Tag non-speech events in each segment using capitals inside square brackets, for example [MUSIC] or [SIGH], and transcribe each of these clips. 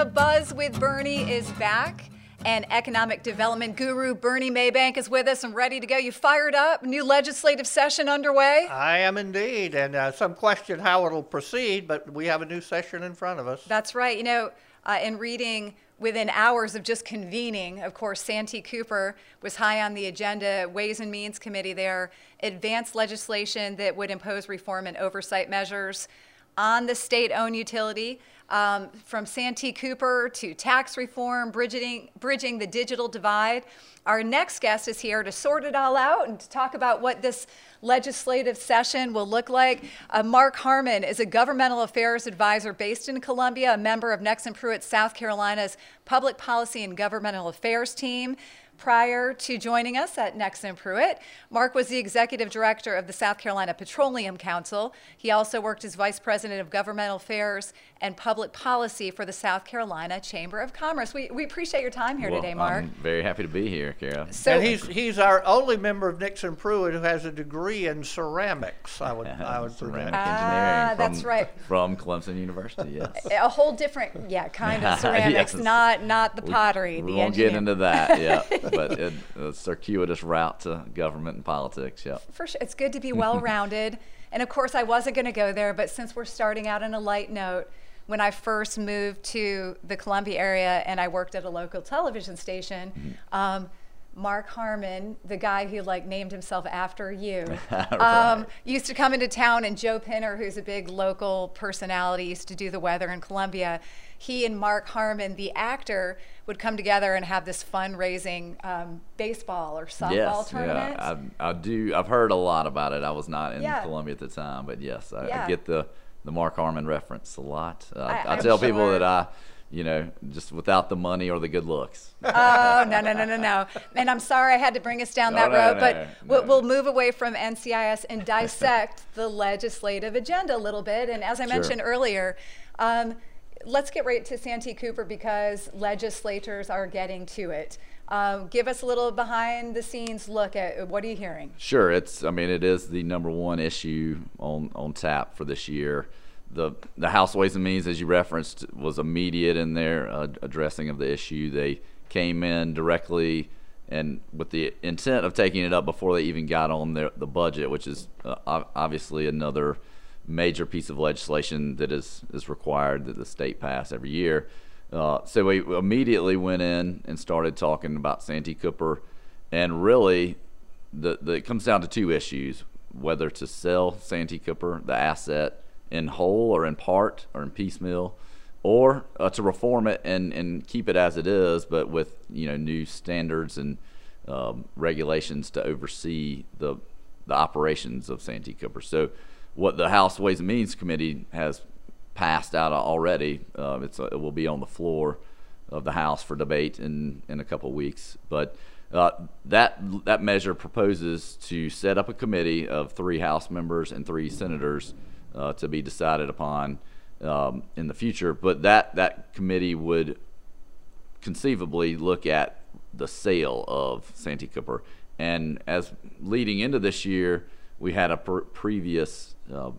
The Buzz with Bernie is back. And economic development guru Bernie Maybank is with us and ready to go. You fired up? New legislative session underway? I am indeed, and uh, some question how it'll proceed, but we have a new session in front of us. That's right. You know, uh, in reading within hours of just convening, of course, Santee Cooper was high on the agenda. Ways and Means Committee there advanced legislation that would impose reform and oversight measures on the state owned utility. Um, from Santee Cooper to tax reform, bridging, bridging the digital divide. Our next guest is here to sort it all out and to talk about what this legislative session will look like. Uh, Mark Harmon is a governmental affairs advisor based in Columbia, a member of Nexsen Pruet, South Carolina's public policy and governmental affairs team prior to joining us at Nexsen Pruet. Mark was the executive director of the South Carolina Petroleum Council. He also worked as vice president of governmental affairs and public policy for the South Carolina Chamber of Commerce. We, we appreciate your time here well, today, Mark. I'm very happy to be here, Kara. So, and he's he's our only member of Nexsen Pruet who has a degree in ceramics. I would I would [LAUGHS] ceramic ah, engineering. From, that's right. From Clemson University, [LAUGHS] yes. A whole different, yeah, kind of [LAUGHS] ceramics, yes. not not the pottery. We, the won't engineer. get into that, yeah. [LAUGHS] but it, a circuitous route to government and politics, yeah. For sure, it's good to be well rounded. [LAUGHS] and of course, I wasn't going to go there, but since we're starting out on a light note when I first moved to the Columbia area and I worked at a local television station, mm-hmm. um, Mark Harmon, the guy who like named himself after you, [LAUGHS] right. um, used to come into town, and Joe Pinner, who's a big local personality, used to do the weather in Columbia. He and Mark Harmon, the actor, would come together and have this fundraising um, baseball or softball yes, tournament. Yeah, I, I, do. I've heard a lot about it. I was not in yeah. Columbia at the time, but yes, I, yeah. I get the the Mark Harmon reference a lot. Uh, I, I, tell sure. people that I, you know, just without the money or the good looks. oh no no no no no! And I'm sorry I had to bring us down that no, road, no, but no, we'll, we'll, move away from NCIS and [LAUGHS] dissect the legislative agenda a little bit. And as I mentioned earlier. Um, let's get right to Santee Cooper because legislators are getting to it. Um, give us a little behind the scenes look at what are you hearing? Sure, it's I mean it is the number one issue on on tap for this year. The the House Ways and Means, as you referenced, was immediate in their uh, addressing of the issue. They came in directly and with the intent of taking it up before they even got on their, the budget, which is uh, obviously another major piece of legislation that is is required that the state pass every year. Uh, so we immediately went in and started talking about Santee Cooper, and really, the, the it comes down to two issues: whether to sell Santee Cooper, the asset, in whole or in part or in piecemeal, or uh, to reform it and, and keep it as it is, but with you know new standards and um, regulations to oversee the the operations of Santee Cooper. So what the House Ways and Means Committee has passed out already. Uh, it's it will be on the floor of the House for debate in in a couple weeks. But uh, that that measure proposes to set up a committee of three House members and three senators uh, to be decided upon um, in the future. But that that committee would conceivably look at the sale of Santee Cooper. And as leading into this year, we had a pr- previous uh,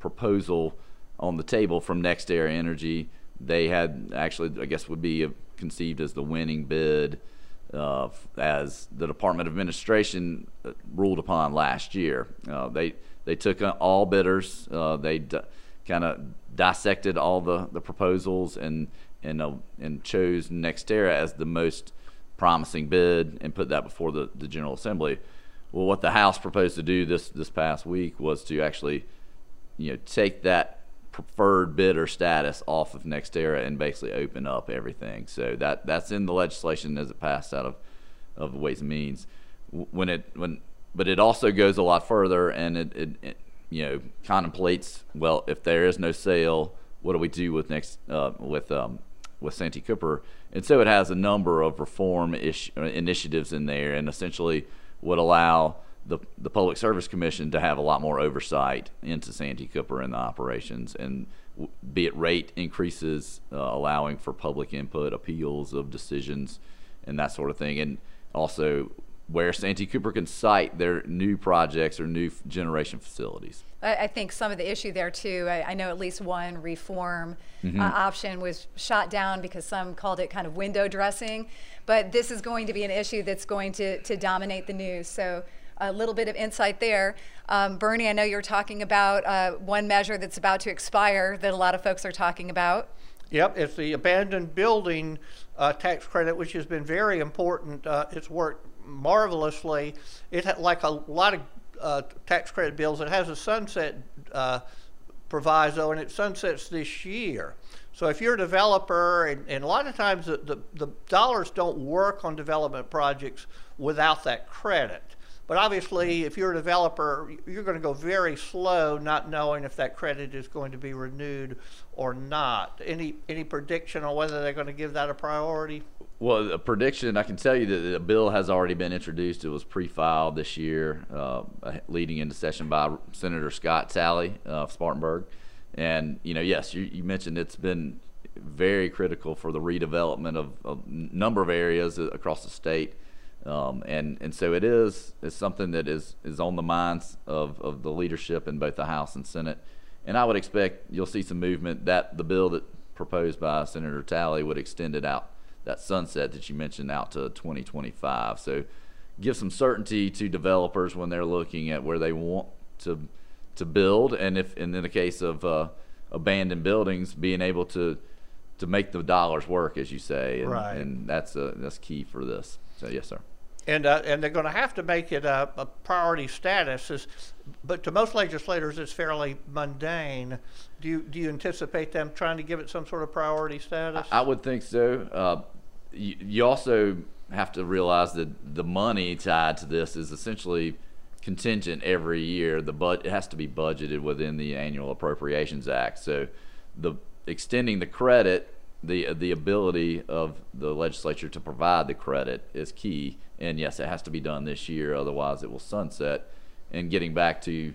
proposal on the table from NextEra Energy. They had actually, I guess, would be conceived as the winning bid uh, as the Department of Administration uh, ruled upon last year. Uh, they they took all bidders. Uh, they d- kind of dissected all the, the proposals and and uh, and chose NextEra as the most promising bid and put that before the, the General Assembly. Well, what the House proposed to do this this past week was to actually you know, take that preferred bidder status off of NextEra and basically open up everything. So that that's in the legislation as it passed out of of the Ways and Means. When it when but it also goes a lot further and it, it, it you know contemplates well if there is no sale, what do we do with next uh, with um, with Santee Cooper? And so it has a number of reform ish, uh, initiatives in there, and essentially would allow the, the Public Service Commission to have a lot more oversight into Santee Cooper and the operations, and be it rate increases, uh, allowing for public input, appeals of decisions, and that sort of thing, and also where Santee Cooper can site their new projects or new generation facilities. I, I think some of the issue there too. I, I know at least one reform Mm-hmm. uh, option was shot down because some called it kind of window dressing. But this is going to be an issue that's going to to dominate the news. So a little bit of insight there. Um, Bernie, I know you're talking about uh, one measure that's about to expire that a lot of folks are talking about. Yep, it's the abandoned building uh, tax credit, which has been very important. Uh, it's worked marvelously. It like a lot of uh, tax credit bills, it has a sunset uh, proviso, and it sunsets this year. So if you're a developer, and, and a lot of times the, the, the dollars don't work on development projects without that credit. But obviously, if you're a developer, you're going to go very slow, not knowing if that credit is going to be renewed or not. Any any prediction on whether they're going to give that a priority? Well, a prediction I can tell you that the bill has already been introduced. It was pre-filed this year, uh, leading into session by Senator Scott Talley of Spartanburg. And you know, yes, you, you mentioned it's been very critical for the redevelopment of a number of areas across the state. Um, and and so it is it's something that is is on the minds of, of the leadership in both the House and Senate, and I would expect you'll see some movement that the bill that proposed by Senator Talley would extend it out that sunset that you mentioned out to 2025. So give some certainty to developers when they're looking at where they want to to build, and if and in the case of uh, abandoned buildings, being able to to make the dollars work, as you say, and, Right. and that's a, that's key for this. So yes, sir. And, uh, and they're going to have to make it a, a priority status. Is, but to most legislators, it's fairly mundane. Do you, do you anticipate them trying to give it some sort of priority status? I would think so. Uh, you, you also have to realize that the money tied to this is essentially contingent every year. The but it has to be budgeted within the annual appropriations act. So the extending the credit, the the ability of the legislature to provide the credit is key. And yes, it has to be done this year, otherwise it will sunset. And getting back to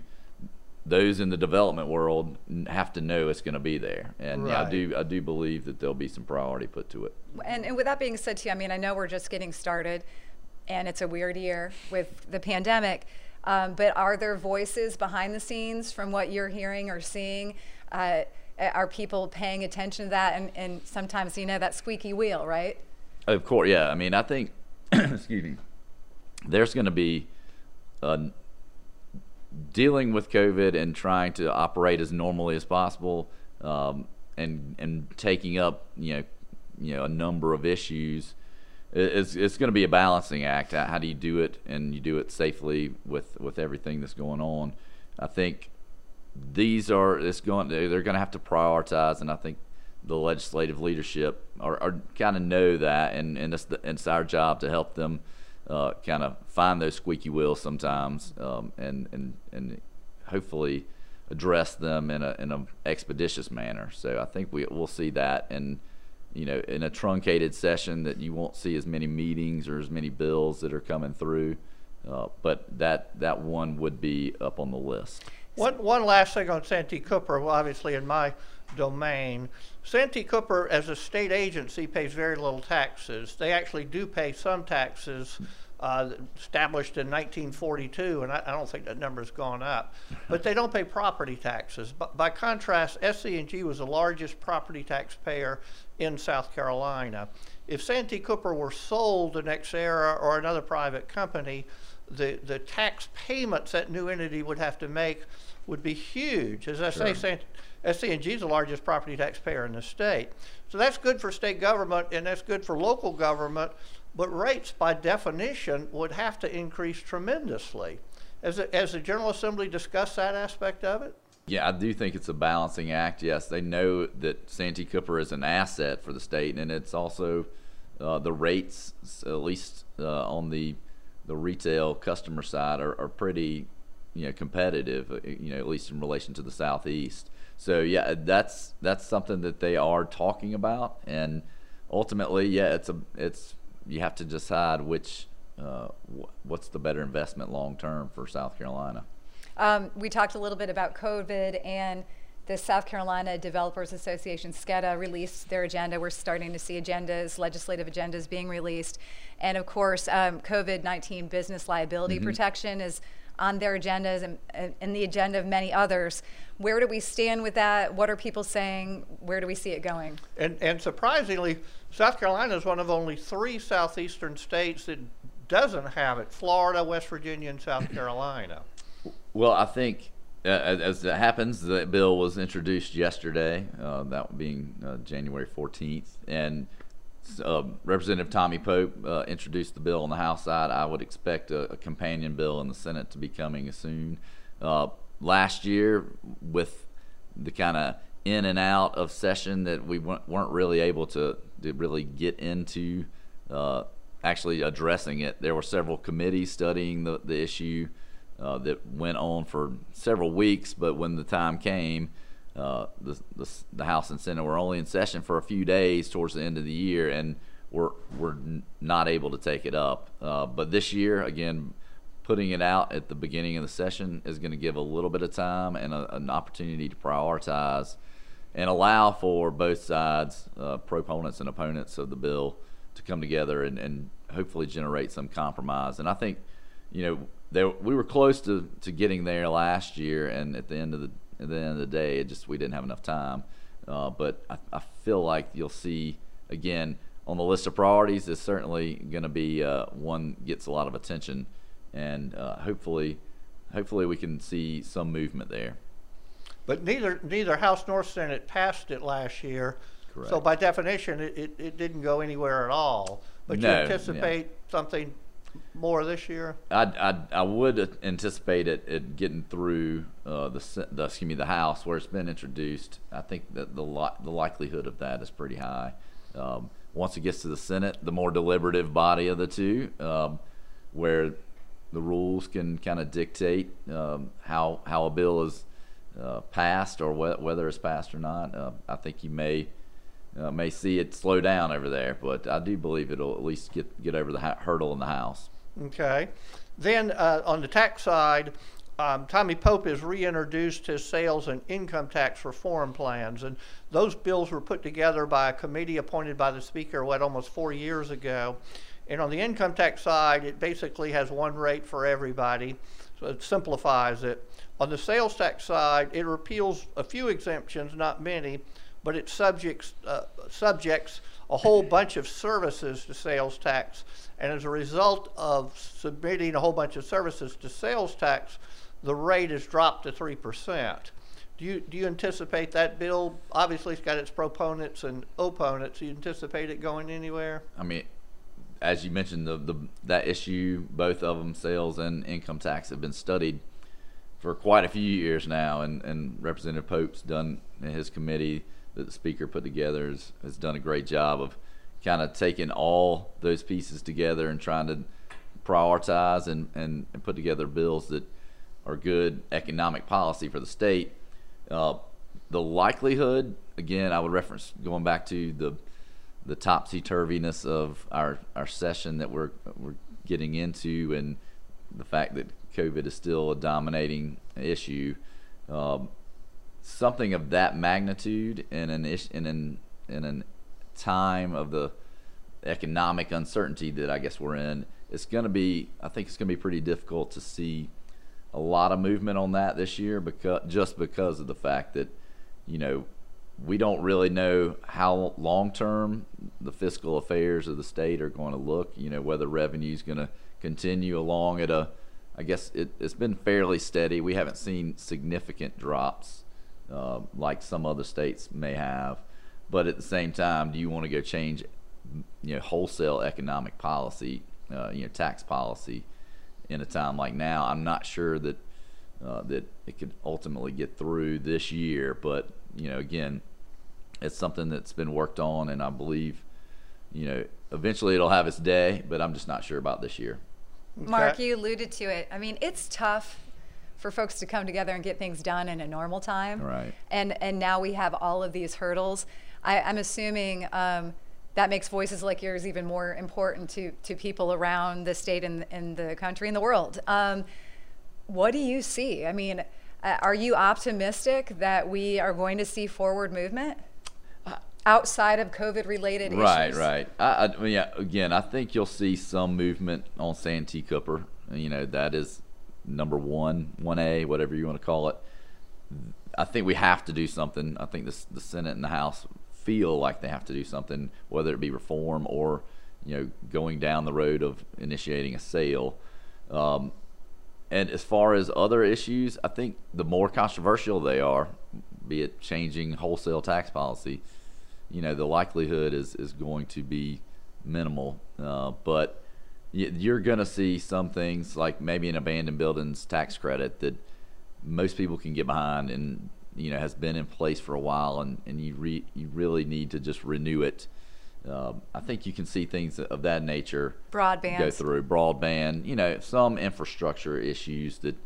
those in the development world have to know it's going to be there. And yeah, I do I do believe that there'll be some priority put to it. And, and with that being said, too, I mean, I know we're just getting started, and it's a weird year with the pandemic. Um, but are there voices behind the scenes from what you're hearing or seeing? Uh, are people paying attention to that? And, and sometimes, you know, that squeaky wheel, right? Of course, yeah. I mean, I think, [CLEARS THROAT] excuse me, there's going to be dealing with COVID and trying to operate as normally as possible, um, and and taking up you know you know a number of issues. It's it's going to be a balancing act. How how do you do it, and you do it safely with with everything that's going on? I think these are it's going they're going to have to prioritize and i think the legislative leadership are, are kind of know that and and it's, the, it's our job to help them uh, kind of find those squeaky wheels sometimes um, and and and hopefully address them in a in a expeditious manner so i think we we'll see that and you know in a truncated session that you won't see as many meetings or as many bills that are coming through uh, but that that one would be up on the list One, one last thing on Santee Cooper, obviously in my domain. Santee Cooper, as a state agency, pays very little taxes. They actually do pay some taxes uh, established in 1942, and I, I don't think that number's gone up. But they don't pay property taxes. But by contrast, SCE&G was the largest property taxpayer in South Carolina. If Santee Cooper were sold to NextEra or another private company, the, the tax payments that new entity would have to make would be huge. As I say, Sant- SCE&G is the largest property taxpayer in the state. So that's good for state government and that's good for local government, but rates by definition would have to increase tremendously. Has the, has the General Assembly discussed that aspect of it? Yeah, I do think it's a balancing act. Yes, they know that Santee Cooper is an asset for the state, and it's also uh, the rates, at least uh, on the the retail customer side, are, are pretty you know competitive. uh, You know, at least in relation to the southeast. So yeah, that's that's something that they are talking about, and ultimately, yeah, it's a it's you have to decide which uh, what's the better investment long term for South Carolina. Um, we talked a little bit about COVID and the South Carolina Developers Association, SCEDA, released their agenda. We're starting to see agendas, legislative agendas being released. And of course, um, COVID 19 business liability Mm-hmm. protection is on their agendas and, and the agenda of many others. Where do we stand with that? What are people saying? Where do we see it going? And, and surprisingly, South Carolina is one of only three southeastern states that doesn't have it Florida, West Virginia, and South [CLEARS THROAT] Carolina. Well, I think uh, as, as it happens, the bill was introduced yesterday, uh, that being uh, January 14th, and uh, Representative Tommy Pope uh, introduced the bill on the House side. I would expect a, a companion bill in the Senate to be coming soon. Uh, last year, with the kind of in and out of session that we weren't really able to, to really get into uh, actually addressing it, there were several committees studying the, the issue uh, that went on for several weeks. But when the time came, uh, the, the the House and Senate were only in session for a few days towards the end of the year, and we're we're not able to take it up. Uh, but this year, again, putting it out at the beginning of the session is going to give a little bit of time and a, an opportunity to prioritize and allow for both sides, uh, proponents and opponents of the bill, to come together and, and hopefully generate some compromise. And I think, you know, there, we were close to, to getting there last year, and at the end of the at the end of the day, it just we didn't have enough time. Uh, but I, I feel like you'll see again on the list of priorities is certainly going to be uh, one gets a lot of attention, and uh, hopefully, hopefully we can see some movement there. But neither neither House nor Senate passed it last year. So by definition, it, it, it didn't go anywhere at all. But No, you yeah. anticipate something more this year? I, I, I would anticipate it, it getting through uh, the, the excuse me the House where it's been introduced. I think that the li- the likelihood of that is pretty high. Um, once it gets to the Senate, the more deliberative body of the two, um, where the rules can kind of dictate um, how how a bill is uh, passed or whe- whether it's passed or not. Uh, I think you may uh, may see it slow down over there, but I do believe it'll at least get get over the hurdle in the House. Okay. Then uh, on the tax side, um, Tommy Pope has reintroduced his sales and income tax reform plans, and those bills were put together by a committee appointed by the Speaker, what, almost four years ago. And on the income tax side, it basically has one rate for everybody, so it simplifies it. On the sales tax side, it repeals a few exemptions, not many, but it subjects uh, subjects a whole bunch of services to sales tax. And as a result of submitting a whole bunch of services to sales tax, the rate is dropped to three percent. Do you do you anticipate that bill? Obviously, it's got its proponents and opponents. Do you anticipate it going anywhere? I mean, as you mentioned, the, the that issue, both of them, sales and income tax, have been studied for quite a few years now, and, and Representative Pope's done his committee that the speaker put together has, has done a great job of kind of taking all those pieces together and trying to prioritize and, and, and put together bills that are good economic policy for the state. Uh, the likelihood, again, I would reference going back to the the topsy turviness of our, our session that we're we're getting into, and the fact that COVID is still a dominating issue. Um, something of that magnitude in an ish, in an in an time of the economic uncertainty that I guess we're in, it's going to be. I think it's going to be pretty difficult to see a lot of movement on that this year because just because of the fact that you know we don't really know how long term the fiscal affairs of the state are going to look. You know whether revenue is going to continue along at a. I guess it, it's been fairly steady. We haven't seen significant drops uh, like some other states may have. But at the same time, do you want to go change, you know, wholesale economic policy, uh, you know, tax policy, in a time like now? I'm not sure that uh, that it could ultimately get through this year. But you know, again, it's something that's been worked on, and I believe, you know, eventually it'll have its day. But I'm just not sure about this year. Mark, you alluded to it. I mean, it's tough for folks to come together and get things done in a normal time. Right. And and now we have all of these hurdles. I, I'm assuming um, that makes voices like yours even more important to to people around the state and, and the country and the world. Um, what do you see? I mean, Uh, are you optimistic that we are going to see forward movement outside of COVID related Right, issues? right. I, I, I yeah, again, I think you'll see some movement on Santee Cooper. You know, that is number one, one A, whatever you want to call it. I think we have to do something. I think the the Senate and the House feel like they have to do something, whether it be reform or you know going down the road of initiating a sale. Um, and as far as other issues, I think the more controversial they are, be it changing wholesale tax policy, you know, the likelihood is, is going to be minimal. Uh, but you're going to see some things like maybe an abandoned buildings tax credit that most people can get behind and, you know, has been in place for a while and, and you, re, you really need to just renew it. Uh, I think you can see things of that nature Broadband. go through broadband. You know, some infrastructure issues that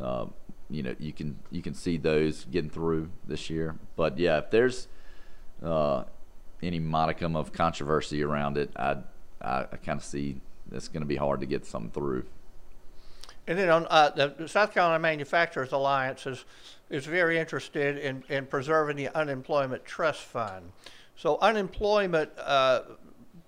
uh, you know you can you can see those getting through this year. But yeah, if there's uh, any modicum of controversy around it, I I, I kind of see it's going to be hard to get some through. And then on uh, the South Carolina Manufacturers Alliance is, is very interested in, in preserving the unemployment trust fund. So unemployment uh,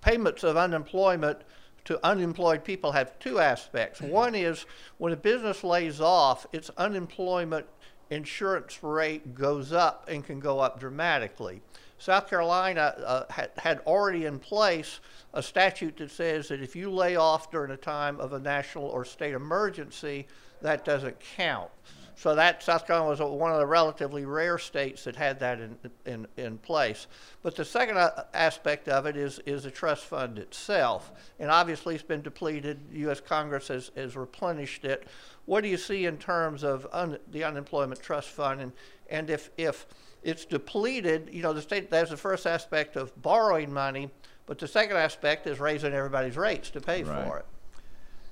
payments of unemployment to unemployed people have two aspects. One is when a business lays off, its unemployment insurance rate goes up and can go up dramatically. South Carolina uh, had, had already in place a statute that says that if you lay off during a time of a national or state emergency, that doesn't count. So that South Carolina was one of the relatively rare states that had that in, in, in place. But the second uh, aspect of it is, is the trust fund itself. And obviously it's been depleted. U.S. Congress has, has replenished it. What do you see in terms of un, the unemployment trust fund? And, and if, if it's depleted, you know, the state, that's the first aspect of borrowing money. But the second aspect is raising everybody's rates to pay right. for it.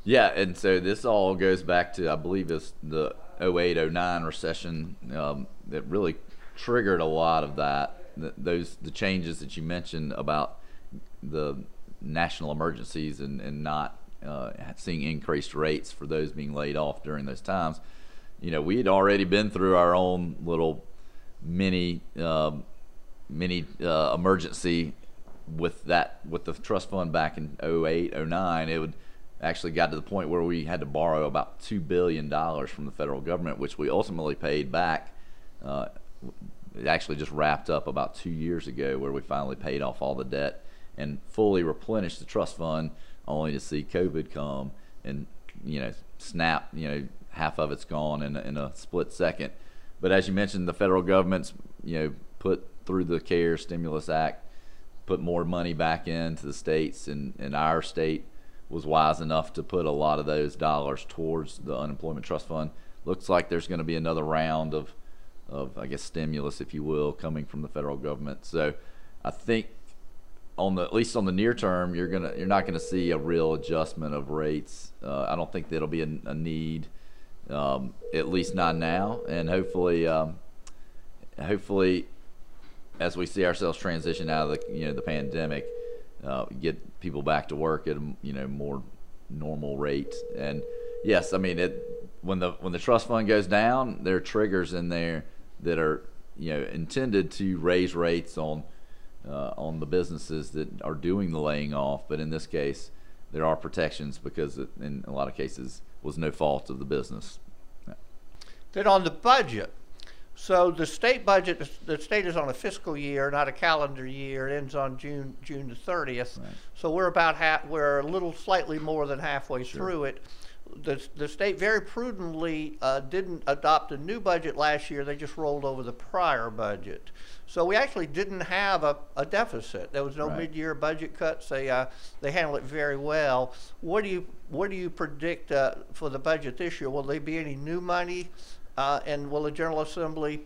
Yeah, and so this all goes back to, I believe, it's the 08, 09 recession um, that really triggered a lot of that. those the changes that you mentioned about the national emergencies and, and not uh, seeing increased rates for those being laid off during those times. You know, we had already been through our own little mini uh, mini uh, emergency with that with the trust fund back in 08, 09. It would actually got to the point where we had to borrow about $2 billion from the federal government, which we ultimately paid back. Uh, it actually just wrapped up about two years ago where we finally paid off all the debt and fully replenished the trust fund only to see COVID come and, you know, snap, you know, half of it's gone in a, in a split second. But as you mentioned, the federal government's, you know, put through the CARES Stimulus Act, put more money back into the states and, and our state – was wise enough to put a lot of those dollars towards the unemployment trust fund. Looks like there's going to be another round of, of I guess stimulus, if you will, coming from the federal government. So I think on the at least on the near term, you're gonna you're not going to see a real adjustment of rates. Uh, I don't think that'll be a, a need, um, at least not now, and hopefully, um, hopefully, as we see ourselves transition out of the you know the pandemic uh, get people back to work at a you know more normal rate. And yes, I mean it when the when the trust fund goes down, there are triggers in there that are you know intended to raise rates on uh, on the businesses that are doing the laying off. But in this case, there are protections because in a lot of cases was no fault of the business. Then on the budget, so the state budget, the state is on a fiscal year, not a calendar year. It ends on June June the 30th. Right. So we're about half, we're a little slightly more than halfway sure. through it. The, the state very prudently uh, didn't adopt a new budget last year. They just rolled over the prior budget. So we actually didn't have a, a deficit. There was no right. mid-year budget cuts. They uh, they handled it very well. What do you what do you predict uh, for the budget this year? Will there be any new money? Uh, and will the General Assembly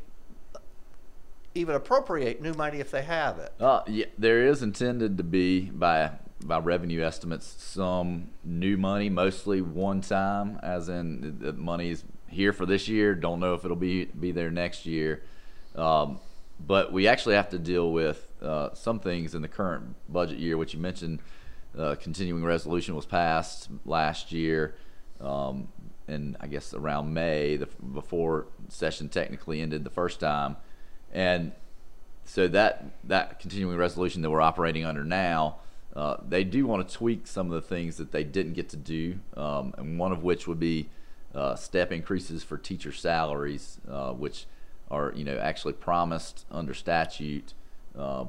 even appropriate new money if they have it? Uh, yeah, there is intended to be by by revenue estimates some new money, mostly one time, as in the money's here for this year. Don't know if it'll be be there next year. Um, but we actually have to deal with uh, some things in the current budget year, which you mentioned. Uh, continuing resolution was passed last year. Um, in I guess around May, the, before session technically ended the first time, and so that that continuing resolution that we're operating under now, uh, they do want to tweak some of the things that they didn't get to do, um, and one of which would be uh, step increases for teacher salaries, uh, which are you know actually promised under statute, uh,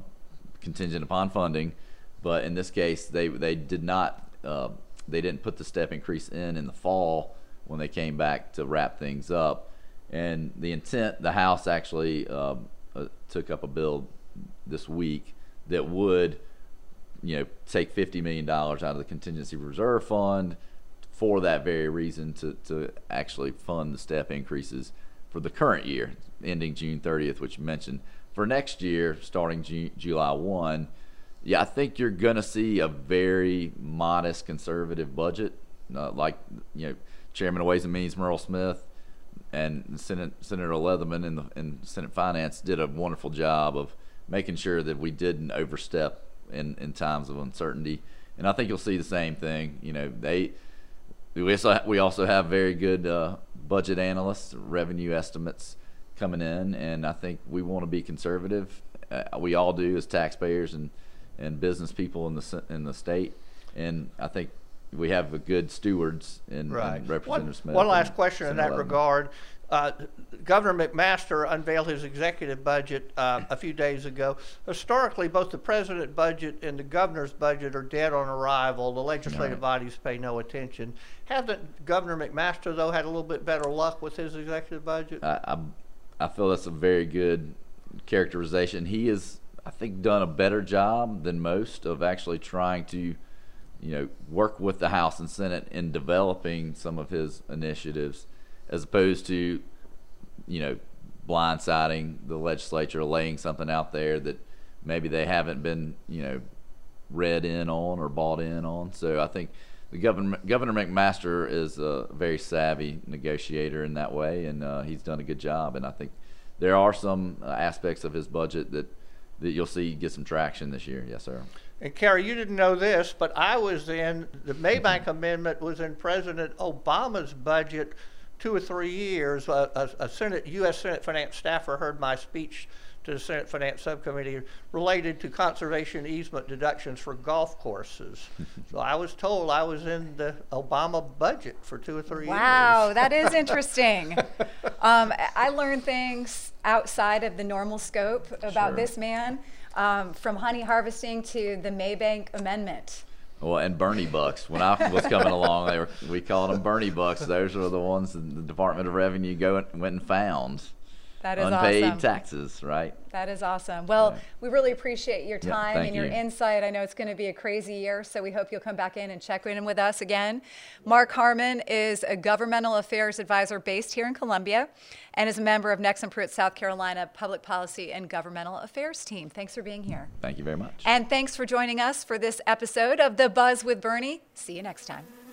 contingent upon funding, but in this case they they did not uh, they didn't put the step increase in in the fall when they came back to wrap things up, and the intent the House actually um, took up a bill this week that would you know take fifty million dollars out of the contingency reserve fund for that very reason to, to actually fund the step increases for the current year ending June 30th, which you mentioned. For next year, starting Ju- July 1, yeah, I think you're going to see a very modest conservative budget, uh, like you know, Chairman of Ways and Means Murrell Smith and Senate, Senator Leatherman in the in Senate Finance did a wonderful job of making sure that we didn't overstep in, in times of uncertainty. And I think you'll see the same thing. You know, they we also we also have very good uh, budget analysts, revenue estimates coming in, and I think we want to be conservative. Uh, we all do as taxpayers and and business people in the in the state, and I think we have a good stewards in, Right. in Representative One, Smith. one last question in that Leatherman. regard. Uh, Governor McMaster unveiled his executive budget uh, a few days ago. Historically, both the president's budget and the governor's budget are dead on arrival. The legislative Right. bodies pay no attention. Hasn't Governor McMaster, though, had a little bit better luck with his executive budget? I, I, I feel that's a very good characterization. He has, I think, done a better job than most of actually trying to, you know, work with the House and Senate in developing some of his initiatives, as opposed to, you know, blindsiding the legislature, laying something out there that maybe they haven't been, you know, read in on or bought in on. So I think the governor Governor McMaster is a very savvy negotiator in that way, and uh, he's done a good job. And I think there are some uh, aspects of his budget that that you'll see get some traction this year. Yes, sir. And Carrie, you didn't know this, but I was in, the Maybank Amendment was in President Obama's budget two or three years. A, a, a Senate, U.S. Senate finance staffer heard my speech to the Senate Finance Subcommittee related to conservation easement deductions for golf courses. [LAUGHS] so I was told I was in the Obama budget for two or three Wow, years. Wow, [LAUGHS] that is interesting. um, I learned things outside of the normal scope about Sure. this man, um, from honey harvesting to the Maybank Amendment. Well, and Bernie bucks. When I was coming along, they were we called them Bernie bucks. Those are the ones the Department of Revenue go went and found. That is Unpaid awesome. taxes, right? That is awesome. Well, Right. we really appreciate your time and your you. insight. I know it's going to be a crazy year, so we hope you'll come back in and check in with us again. Mark Harmon is a governmental affairs advisor based here in Columbia and is a member of Nexsen Pruet, South Carolina Public Policy and Governmental Affairs team. Thanks for being here. Thank you very much. And thanks for joining us for this episode of The Buzz with Bernie. See you next time.